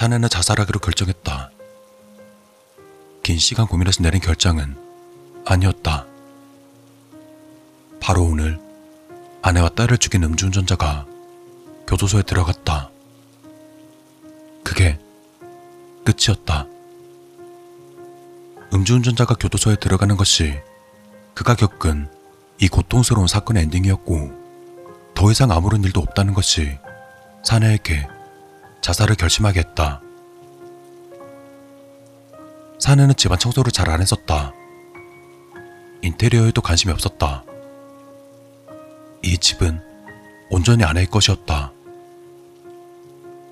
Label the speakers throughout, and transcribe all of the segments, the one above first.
Speaker 1: 사내는 자살하기로 결정했다. 긴 시간 고민해서 내린 결정은 아니었다. 바로 오늘 아내와 딸을 죽인 음주운전자가 교도소에 들어갔다. 그게 끝이었다. 음주운전자가 교도소에 들어가는 것이 그가 겪은 이 고통스러운 사건의 엔딩이었고 더 이상 아무런 일도 없다는 것이 사내에게 자살을 결심하게 했다. 사내는 집안 청소를 잘 안 했었다. 인테리어에도 관심이 없었다. 이 집은 온전히 아내의 것이었다.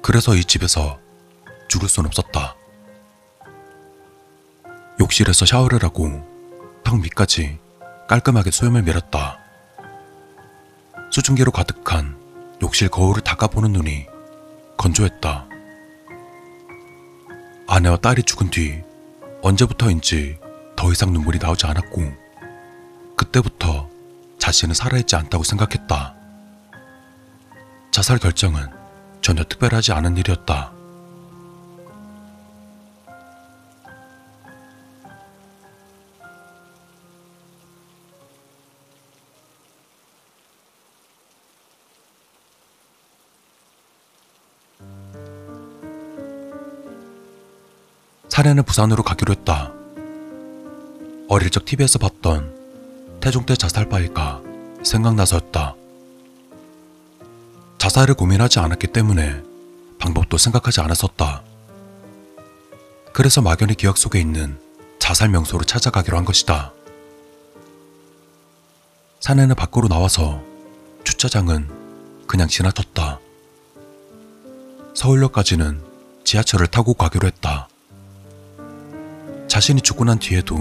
Speaker 1: 그래서 이 집에서 죽을 순 없었다. 욕실에서 샤워를 하고 턱 밑까지 깔끔하게 수염을 밀었다. 수증기로 가득한 욕실 거울을 닦아보는 눈이 건조했다. 아내와 딸이 죽은 뒤 언제부터인지 더 이상 눈물이 나오지 않았고 그때부터 자신은 살아있지 않다고 생각했다. 자살 결정은 전혀 특별하지 않은 일이었다. 사내는 부산으로 가기로 했다. 어릴 적 TV에서 봤던 태종대 자살바위가 생각나서였다. 자살을 고민하지 않았기 때문에 방법도 생각하지 않았었다. 그래서 막연히 기억 속에 있는 자살 명소를 찾아가기로 한 것이다. 사내는 밖으로 나와서 주차장은 그냥 지나쳤다. 서울역까지는 지하철을 타고 가기로 했다. 자신이 죽고 난 뒤에도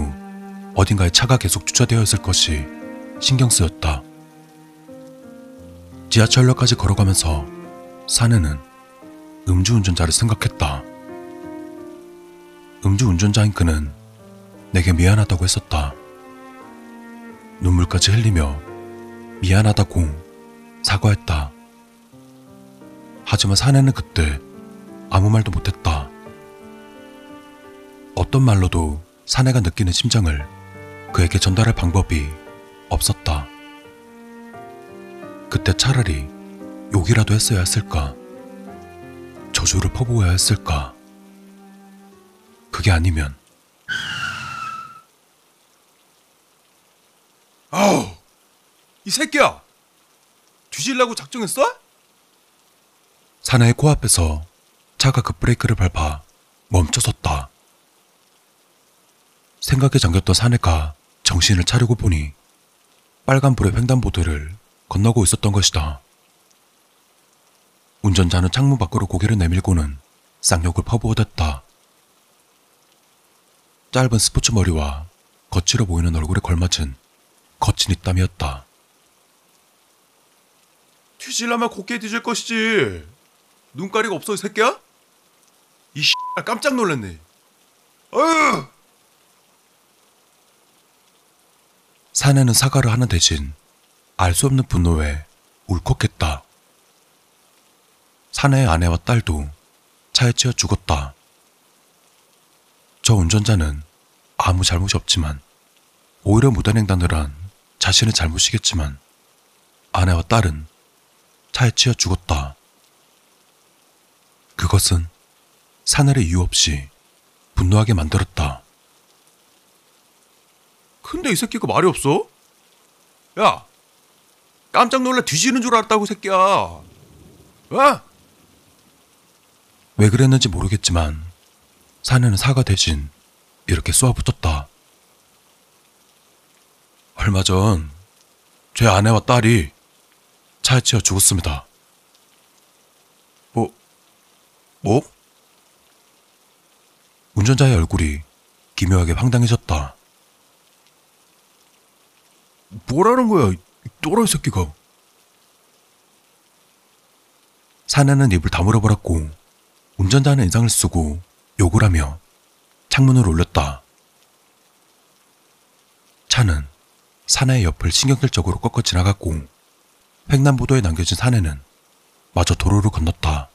Speaker 1: 어딘가에 차가 계속 주차되어 있을 것이 신경 쓰였다. 지하철역까지 걸어가면서 사내는 음주운전자를 생각했다. 음주운전자인 그는 내게 미안하다고 했었다. 눈물까지 흘리며 미안하다고 사과했다. 하지만 사내는 그때 아무 말도 못했다. 어떤 말로도 사내가 느끼는 심정을 그에게 전달할 방법이 없었다. 그때 차라리 욕이라도 했어야 했을까? 저주를 퍼부어야 했을까? 그게 아니면
Speaker 2: 아우, 이 새끼야! 뒤질라고 작정했어?
Speaker 1: 사내의 코앞에서 차가 급브레이크를 밟아 멈춰섰다. 생각에 잠겼던 사내가 정신을 차리고 보니 빨간 불의 횡단보도를 건너고 있었던 것이다. 운전자는 창문 밖으로 고개를 내밀고는 쌍욕을 퍼부어댔다. 짧은 스포츠 머리와 거칠어 보이는 얼굴에 걸맞은 거친 입담이었다.
Speaker 2: 뒤질라면 곱게 뒤질 것이지. 눈가리가 없어, 이 새끼야? 이 깜짝 놀랐네. 어휴!
Speaker 1: 사내는 사과를 하는 대신 알 수 없는 분노에 울컥했다. 사내의 아내와 딸도 차에 치여 죽었다. 저 운전자는 아무 잘못이 없지만 오히려 무단횡단을 한 자신의 잘못이겠지만 아내와 딸은 차에 치여 죽었다. 그것은 사내를 이유 없이 분노하게 만들었다.
Speaker 2: 근데 이 새끼가 말이 없어? 야! 깜짝 놀라 뒤지는 줄 알았다고, 이 새끼야. 어?
Speaker 1: 왜 그랬는지 모르겠지만 사내는 사과 대신 이렇게 쏘아붙었다. 얼마 전 제 아내와 딸이 차에 치여 죽었습니다.
Speaker 2: 뭐, 뭐?
Speaker 1: 운전자의 얼굴이 기묘하게 황당해졌다.
Speaker 2: 뭐라는 거야, 이 또라이 새끼가.
Speaker 1: 사내는 입을 다물어버렸고 운전자는 인상을 쓰고 욕을 하며 창문을 올렸다. 차는 사내의 옆을 신경질적으로 꺾어 지나갔고 횡단보도에 남겨진 사내는 마저 도로를 건넜다.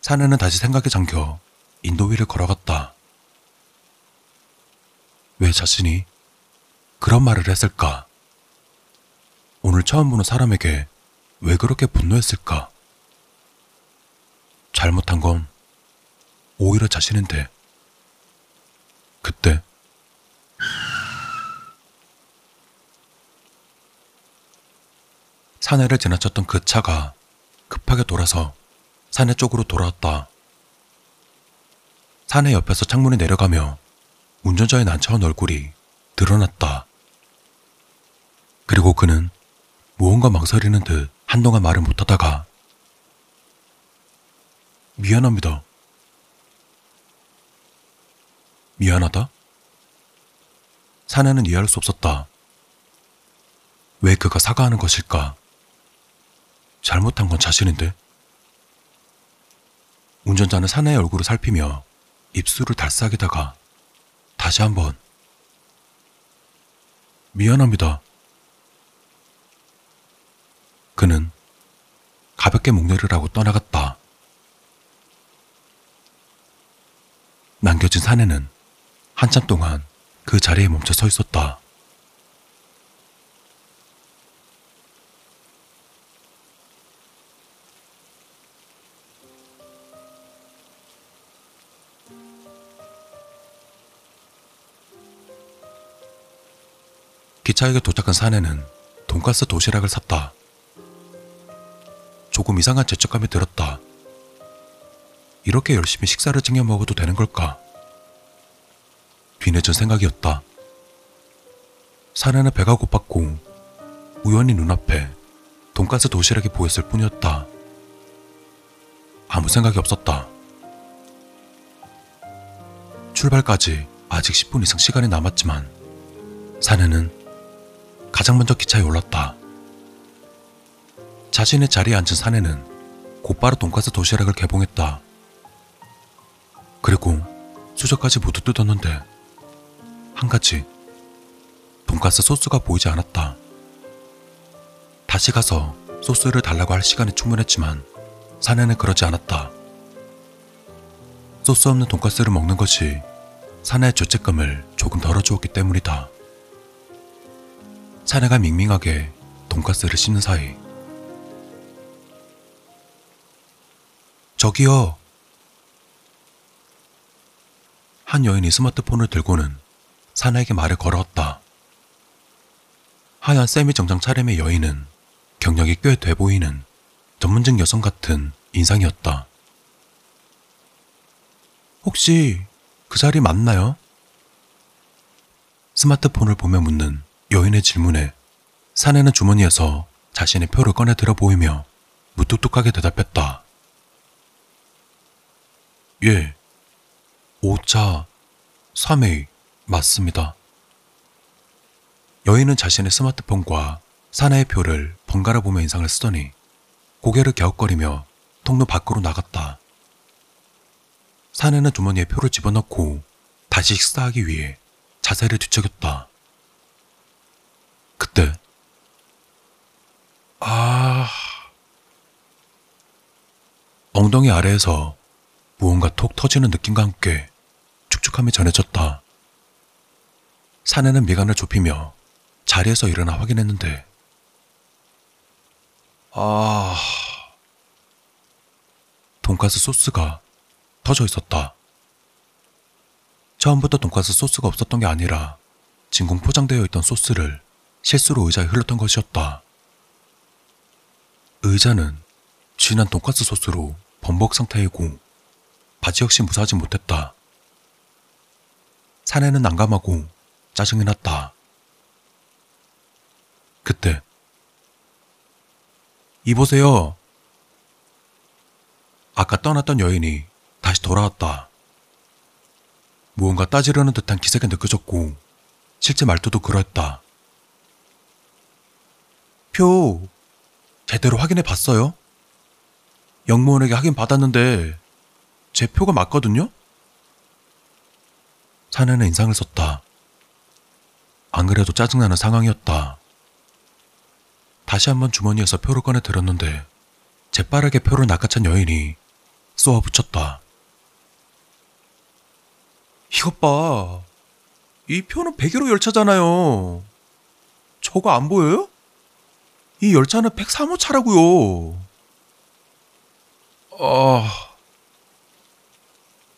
Speaker 1: 사내는 다시 생각에 잠겨 인도 위를 걸어갔다. 왜 자신이 그런 말을 했을까? 오늘 처음 보는 사람에게 왜 그렇게 분노했을까? 잘못한 건 오히려 자신인데. 그때 사내를 지나쳤던 그 차가 급하게 돌아서 사내 쪽으로 돌아왔다. 사내 옆에서 창문이 내려가며 운전자의 난처한 얼굴이 드러났다. 그리고 그는 무언가 망설이는 듯 한동안 말을 못하다가 미안합니다. 미안하다? 사내는 이해할 수 없었다. 왜 그가 사과하는 것일까? 잘못한 건 자신인데? 운전자는 사내의 얼굴을 살피며 입술을 달싹이다가 다시 한번 미안합니다. 그는 가볍게 목내리라고 떠나갔다. 남겨진 사내는 한참 동안 그 자리에 멈춰 서 있었다. 기차역에 도착한 사내는 돈가스 도시락을 샀다. 조금 이상한 죄책감이 들었다. 이렇게 열심히 식사를 챙겨 먹어도 되는 걸까? 뒤늦은 생각이었다. 사내는 배가 고팠고 우연히 눈앞에 돈가스 도시락이 보였을 뿐이었다. 아무 생각이 없었다. 출발까지 아직 10분 이상 시간이 남았지만 사내는 가장 먼저 기차에 올랐다. 자신의 자리에 앉은 사내는 곧바로 돈가스 도시락을 개봉했다. 그리고 수저까지 모두 뜯었는데 한 가지 돈가스 소스가 보이지 않았다. 다시 가서 소스를 달라고 할 시간이 충분했지만 사내는 그러지 않았다. 소스 없는 돈가스를 먹는 것이 사내의 죄책감을 조금 덜어주었기 때문이다. 사내가 밍밍하게 돈가스를 씹는 사이 저기요. 한 여인이 스마트폰을 들고는 사내에게 말을 걸었다. 하얀 세미 정장 차림의 여인은 경력이 꽤 돼 보이는 전문직 여성 같은 인상이었다. 혹시 그 자리 맞나요? 스마트폰을 보며 묻는 여인의 질문에 사내는 주머니에서 자신의 표를 꺼내 들어 보이며 무뚝뚝하게 대답했다. 예, 5차 3회 맞습니다. 여인은 자신의 스마트폰과 사내의 표를 번갈아 보며 인상을 쓰더니 고개를 갸웃거리며 통로 밖으로 나갔다. 사내는 주머니에 표를 집어넣고 다시 식사하기 위해 자세를 뒤척였다. 그때 아 엉덩이 아래에서 무언가 톡 터지는 느낌과 함께 축축함이 전해졌다. 사내는 미간을 좁히며 자리에서 일어나 확인했는데 아 돈가스 소스가 터져 있었다. 처음부터 돈가스 소스가 없었던 게 아니라 진공 포장되어 있던 소스를 실수로 의자에 흘렀던 것이었다. 의자는 진한 돈가스 소스로 범벅 상태이고 바지 역시 무사하지 못했다. 사내는 난감하고 짜증이 났다. 그때 이보세요. 아까 떠났던 여인이 다시 돌아왔다. 무언가 따지려는 듯한 기색이 느껴졌고 실제 말투도 그러했다. 표 제대로 확인해 봤어요? 영무원에게 확인 받았는데 제 표가 맞거든요? 사내는 인상을 썼다. 안 그래도 짜증나는 상황이었다. 다시 한번 주머니에서 표를 꺼내 들었는데 재빠르게 표를 낚아챈 여인이 쏘아 붙였다.
Speaker 2: 이것 봐. 이 표는 101호 열차잖아요. 저거 안 보여요? 이 열차는 103호 차라고요. 아,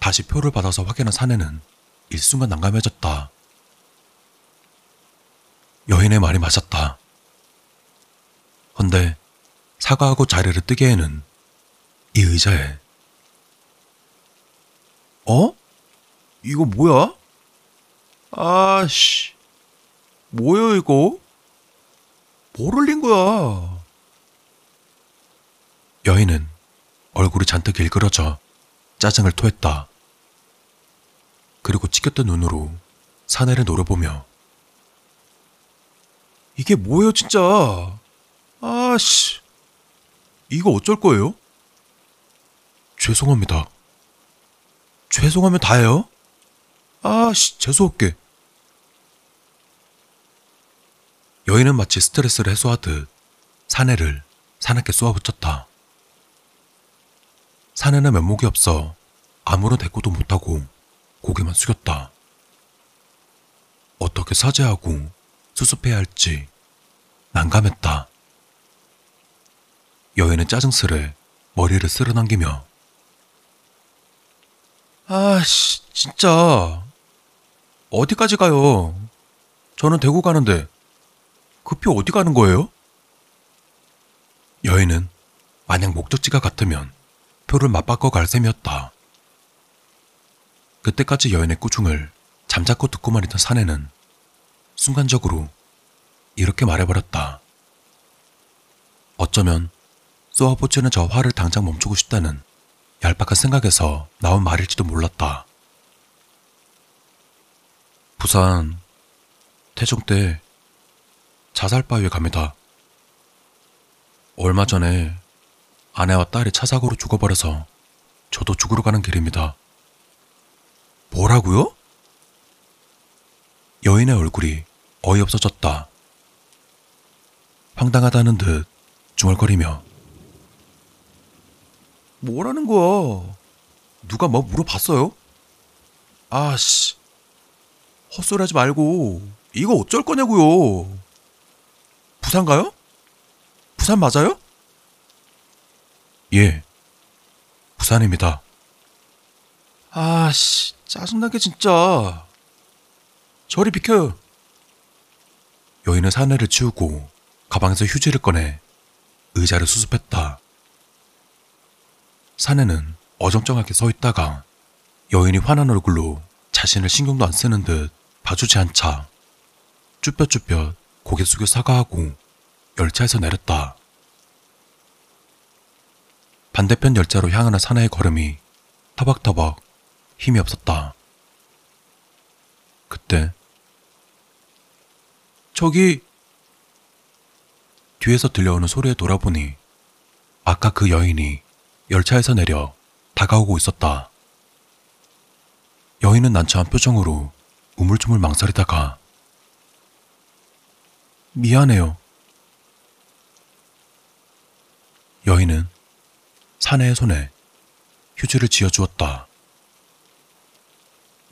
Speaker 1: 다시 표를 받아서 확인한 사내는 일순간 난감해졌다. 여인의 말이 맞았다. 헌데 사과하고 자리를 뜨기에는 이 의자에
Speaker 2: 어? 이거 뭐야? 아씨, 뭐야 이거? 뭘 흘린 거야?
Speaker 1: 여인은 얼굴이 잔뜩 일그러져 짜증을 토했다. 그리고 치켰던 눈으로 사내를 노려보며
Speaker 2: 이게 뭐예요 진짜? 아씨, 이거 어쩔 거예요?
Speaker 1: 죄송합니다.
Speaker 2: 죄송하면 다해요? 아씨, 재수없게.
Speaker 1: 여인은 마치 스트레스를 해소하듯 사내를 사납게 쏘아붙였다. 사내는 면목이 없어 아무런 대꾸도 못하고 고개만 숙였다. 어떻게 사죄하고 수습해야 할지 난감했다. 여인은 짜증스레 머리를 쓸어당기며
Speaker 2: 아씨, 진짜. 어디까지 가요? 저는 대구 가는데. 그표 어디 가는 거예요?
Speaker 1: 여인은 만약 목적지가 같으면 표를 맞바꿔 갈 셈이었다. 그때까지 여인의 꾸중을 잠자코 듣고만 있던 사내는 순간적으로 이렇게 말해버렸다. 어쩌면 쏘아붙이는 저 화를 당장 멈추고 싶다는 얄팍한 생각에서 나온 말일지도 몰랐다. 부산 태종 때 자살바위에 갑니다. 얼마 전에 아내와 딸이 차 사고로 죽어버려서 저도 죽으러 가는 길입니다.
Speaker 2: 뭐라고요?
Speaker 1: 여인의 얼굴이 어이없어졌다. 황당하다는 듯 중얼거리며
Speaker 2: 뭐라는 거야? 누가 뭐 물어봤어요? 아씨, 헛소리 하지 말고 이거 어쩔 거냐고요? 부산 가요? 부산 맞아요?
Speaker 1: 예, 부산입니다.
Speaker 2: 아씨, 짜증나게 진짜. 저리 비켜요.
Speaker 1: 여인은 사내를 치우고 가방에서 휴지를 꺼내 의자를 수습했다. 사내는 어정쩡하게 서 있다가 여인이 화난 얼굴로 자신을 신경도 안 쓰는 듯 봐주지 않자 쭈뼛쭈뼛 고개 숙여 사과하고 열차에서 내렸다. 반대편 열차로 향하는 사내의 걸음이 터벅터벅 힘이 없었다. 그때
Speaker 2: 저기,
Speaker 1: 뒤에서 들려오는 소리에 돌아보니 아까 그 여인이 열차에서 내려 다가오고 있었다. 여인은 난처한 표정으로 우물쭈물 망설이다가 미안해요. 여인은 사내의 손에 휴지를 쥐어주었다.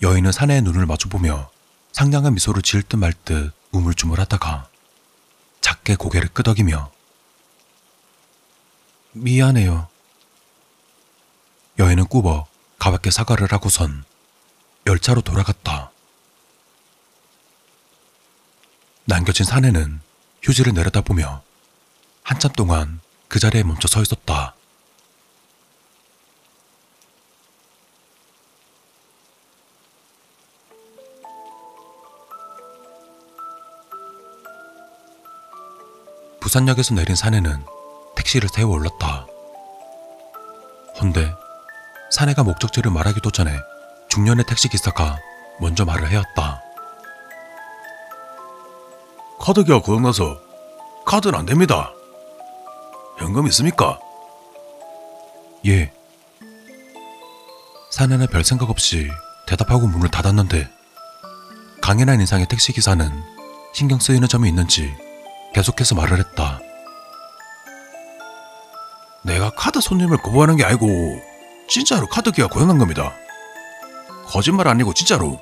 Speaker 1: 여인은 사내의 눈을 마주보며 상냥한 미소를 지을 듯 말 듯 우물쭈물하다가 작게 고개를 끄덕이며 미안해요. 여인은 꾸벅 가볍게 사과를 하고선 열차로 돌아갔다. 남겨진 사내는 휴지를 내려다보며 한참 동안 그 자리에 멈춰 서 있었다. 부산역에서 내린 사내는 택시를 태워 올랐다. 헌데 사내가 목적지를 말하기도 전에 중년의 택시 기사가 먼저 말을 해왔다.
Speaker 2: 카드기가 고장나서 카드는 안 됩니다. 현금 있습니까?
Speaker 1: 예. 사내는 별 생각 없이 대답하고 문을 닫았는데 강인한 인상의 택시 기사는 신경 쓰이는 점이 있는지 계속해서 말을 했다.
Speaker 2: 내가 카드 손님을 거부하는 게 아니고 진짜로 카드기가 고장난 겁니다. 거짓말 아니고 진짜로.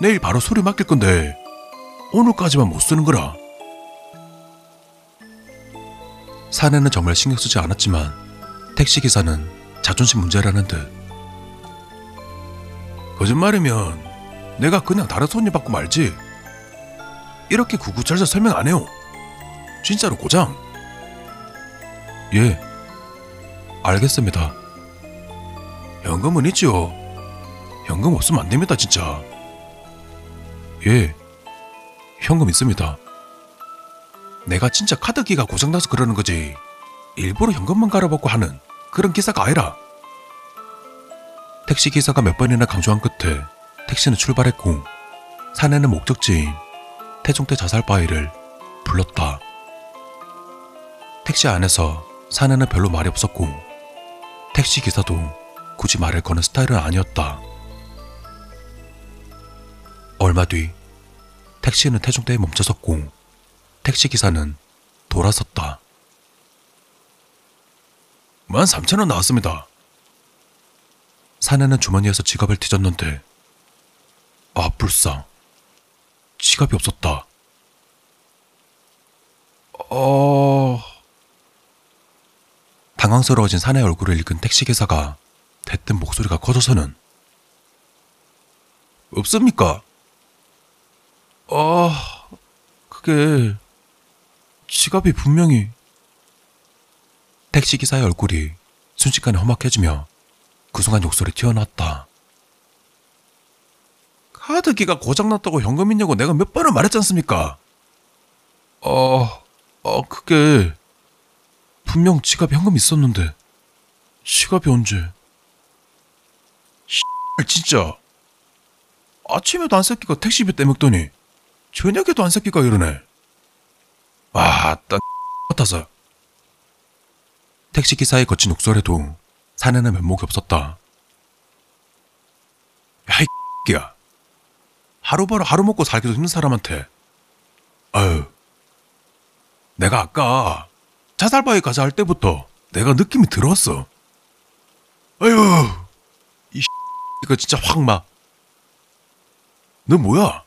Speaker 2: 내일 바로 수리 맡길 건데 오늘까지만 못 쓰는 거라.
Speaker 1: 사내는 정말 신경 쓰지 않았지만 택시 기사는 자존심 문제라는 듯
Speaker 2: 거짓말이면 내가 그냥 다른 손님 받고 말지. 이렇게 구구절절 설명 안 해요. 진짜로 고장.
Speaker 1: 예, 알겠습니다.
Speaker 2: 현금은 있죠. 현금 없으면 안 됩니다, 진짜.
Speaker 1: 예, 현금 있습니다.
Speaker 2: 내가 진짜 카드기가 고장나서 그러는 거지. 일부러 현금만 갈아먹고 하는 그런 기사가 아니라.
Speaker 1: 택시 기사가 몇 번이나 강조한 끝에 택시는 출발했고 사내는 목적지인 태종대 자살 바위를 불렀다. 택시 안에서 사내는 별로 말이 없었고 택시 기사도 굳이 말을 거는 스타일은 아니었다. 얼마 뒤 택시는 태종대에 멈춰섰고 택시 기사는 돌아섰다.
Speaker 2: 13,000원 나왔습니다.
Speaker 1: 사내는 주머니에서 지갑을 뒤졌는데 아 불쌍 지갑이 없었다.
Speaker 2: 어...
Speaker 1: 당황스러워진 사내의 얼굴을 읽은 택시기사가 대뜸 목소리가 커져서는
Speaker 2: 없습니까? 아... 그게... 지갑이 분명히...
Speaker 1: 택시기사의 얼굴이 순식간에 험악해지며 그 순간 욕설이 튀어나왔다.
Speaker 2: 카드기가 고장났다고 현금 있냐고 내가 몇 번을 말했지 않습니까? 어... 어... 그게...
Speaker 1: 분명 지갑에 현금 있었는데 지갑이 언제?
Speaker 2: 진짜... 아침에도 안 새끼가 택시비 떼먹더니 저녁에도 안 새끼가 이러네. 아, 딴 같아서.
Speaker 1: 택시 기사의 거친 욕설에도 사내는 면목이 없었다.
Speaker 2: 야, 이 X야. 하루바로 하루 먹고 살기도 힘든 사람한테. 아유. 내가 아까 자살바위 가자 할 때부터 내가 느낌이 들었어. 아유. 이 이거 진짜 확 마. 너 뭐야?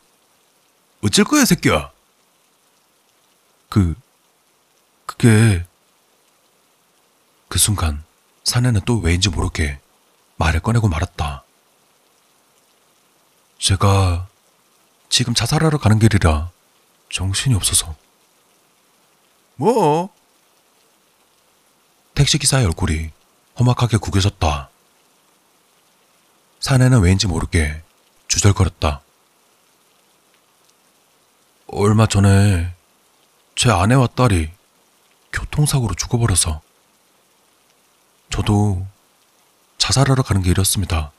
Speaker 2: 어쩔 거야, 새끼야?
Speaker 1: 그 그게 그 순간 사내는 또 왜인지 모르게 말을 꺼내고 말았다. 제가 지금 자살하러 가는 길이라 정신이 없어서
Speaker 2: 뭐?
Speaker 1: 택시기사의 얼굴이 험악하게 구겨졌다. 사내는 왜인지 모르게 주절거렸다. 얼마 전에 제 아내와 딸이 교통사고로 죽어버려서 저도 자살하러 가는 길이었습니다.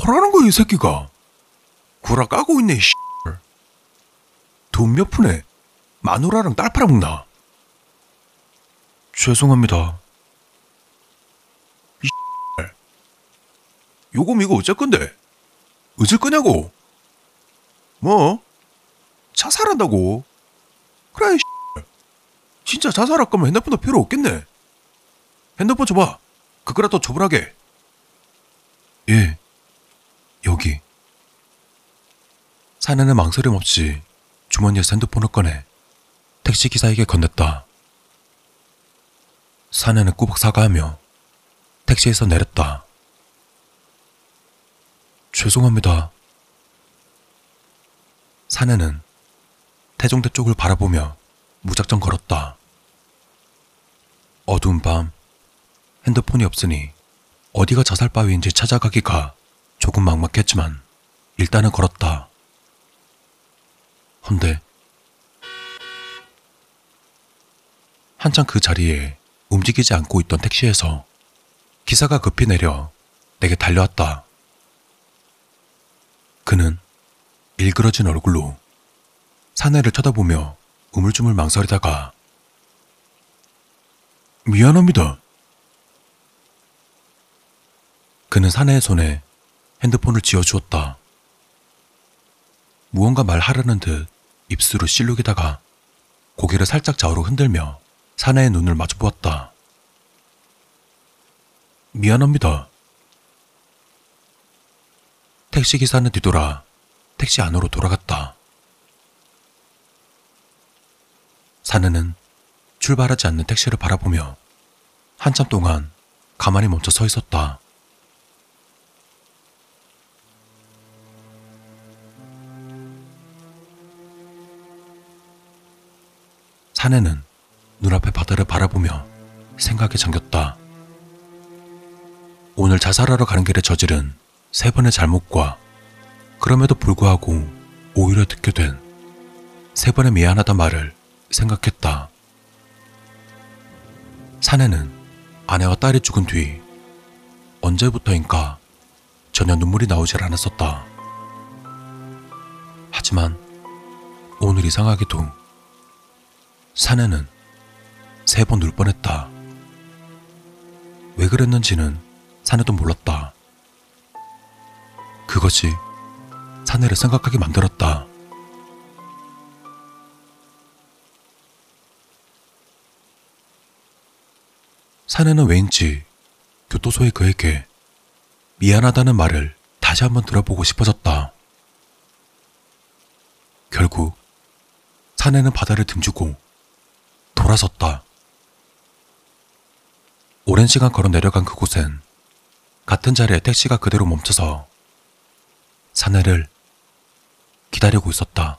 Speaker 2: 호라는 거야, 이 새끼가. 구라 까고 있네, 이 씨발. 돈몇 푼에 마누라랑 딸 팔아먹나?
Speaker 1: 죄송합니다.
Speaker 2: 요금 이거 어쩔 건데? 어쩔 거냐고? 뭐? 자살한다고? 그래, 이 씨발. 진짜 자살할 거면 핸드폰도 필요 없겠네. 핸드폰 줘봐. 그거라도 조불하게.
Speaker 1: 예, 여기. 사내는 망설임 없이 주머니에서 핸드폰을 꺼내 택시기사에게 건넸다. 사내는 꾸벅 사과하며 택시에서 내렸다. 죄송합니다. 사내는 태종대 쪽을 바라보며 무작정 걸었다. 어두운 밤 핸드폰이 없으니 어디가 자살 바위인지 찾아가기가 조금 막막했지만 일단은 걸었다. 헌데 한창 그 자리에 움직이지 않고 있던 택시에서 기사가 급히 내려 내게 달려왔다. 그는 일그러진 얼굴로 사내를 쳐다보며 우물쭈물 망설이다가
Speaker 2: 미안합니다.
Speaker 1: 그는 사내의 손에 핸드폰을 쥐어주었다. 무언가 말하려는 듯 입술을 실룩이다가 고개를 살짝 좌우로 흔들며 사내의 눈을 마주 보았다.
Speaker 2: 미안합니다.
Speaker 1: 택시기사는 뒤돌아 택시 안으로 돌아갔다. 사내는 출발하지 않는 택시를 바라보며 한참 동안 가만히 멈춰 서 있었다. 사내는 눈앞의 바다를 바라보며 생각에 잠겼다. 오늘 자살하러 가는 길에 저지른 세 번의 잘못과 그럼에도 불구하고 오히려 듣게 된 세 번의 미안하다 말을 생각했다. 사내는 아내와 딸이 죽은 뒤 언제부터인가 전혀 눈물이 나오질 않았었다. 하지만 오늘 이상하게도 사내는 세 번 울 뻔했다. 왜 그랬는지는 사내도 몰랐다. 그것이 사내를 생각하게 만들었다. 사내는 왠지 교도소의 그에게 미안하다는 말을 다시 한번 들어보고 싶어졌다. 결국 사내는 바다를 등지고 돌아섰다. 오랜 시간 걸어 내려간 그곳엔 같은 자리에 택시가 그대로 멈춰서 사내를 기다리고 있었다.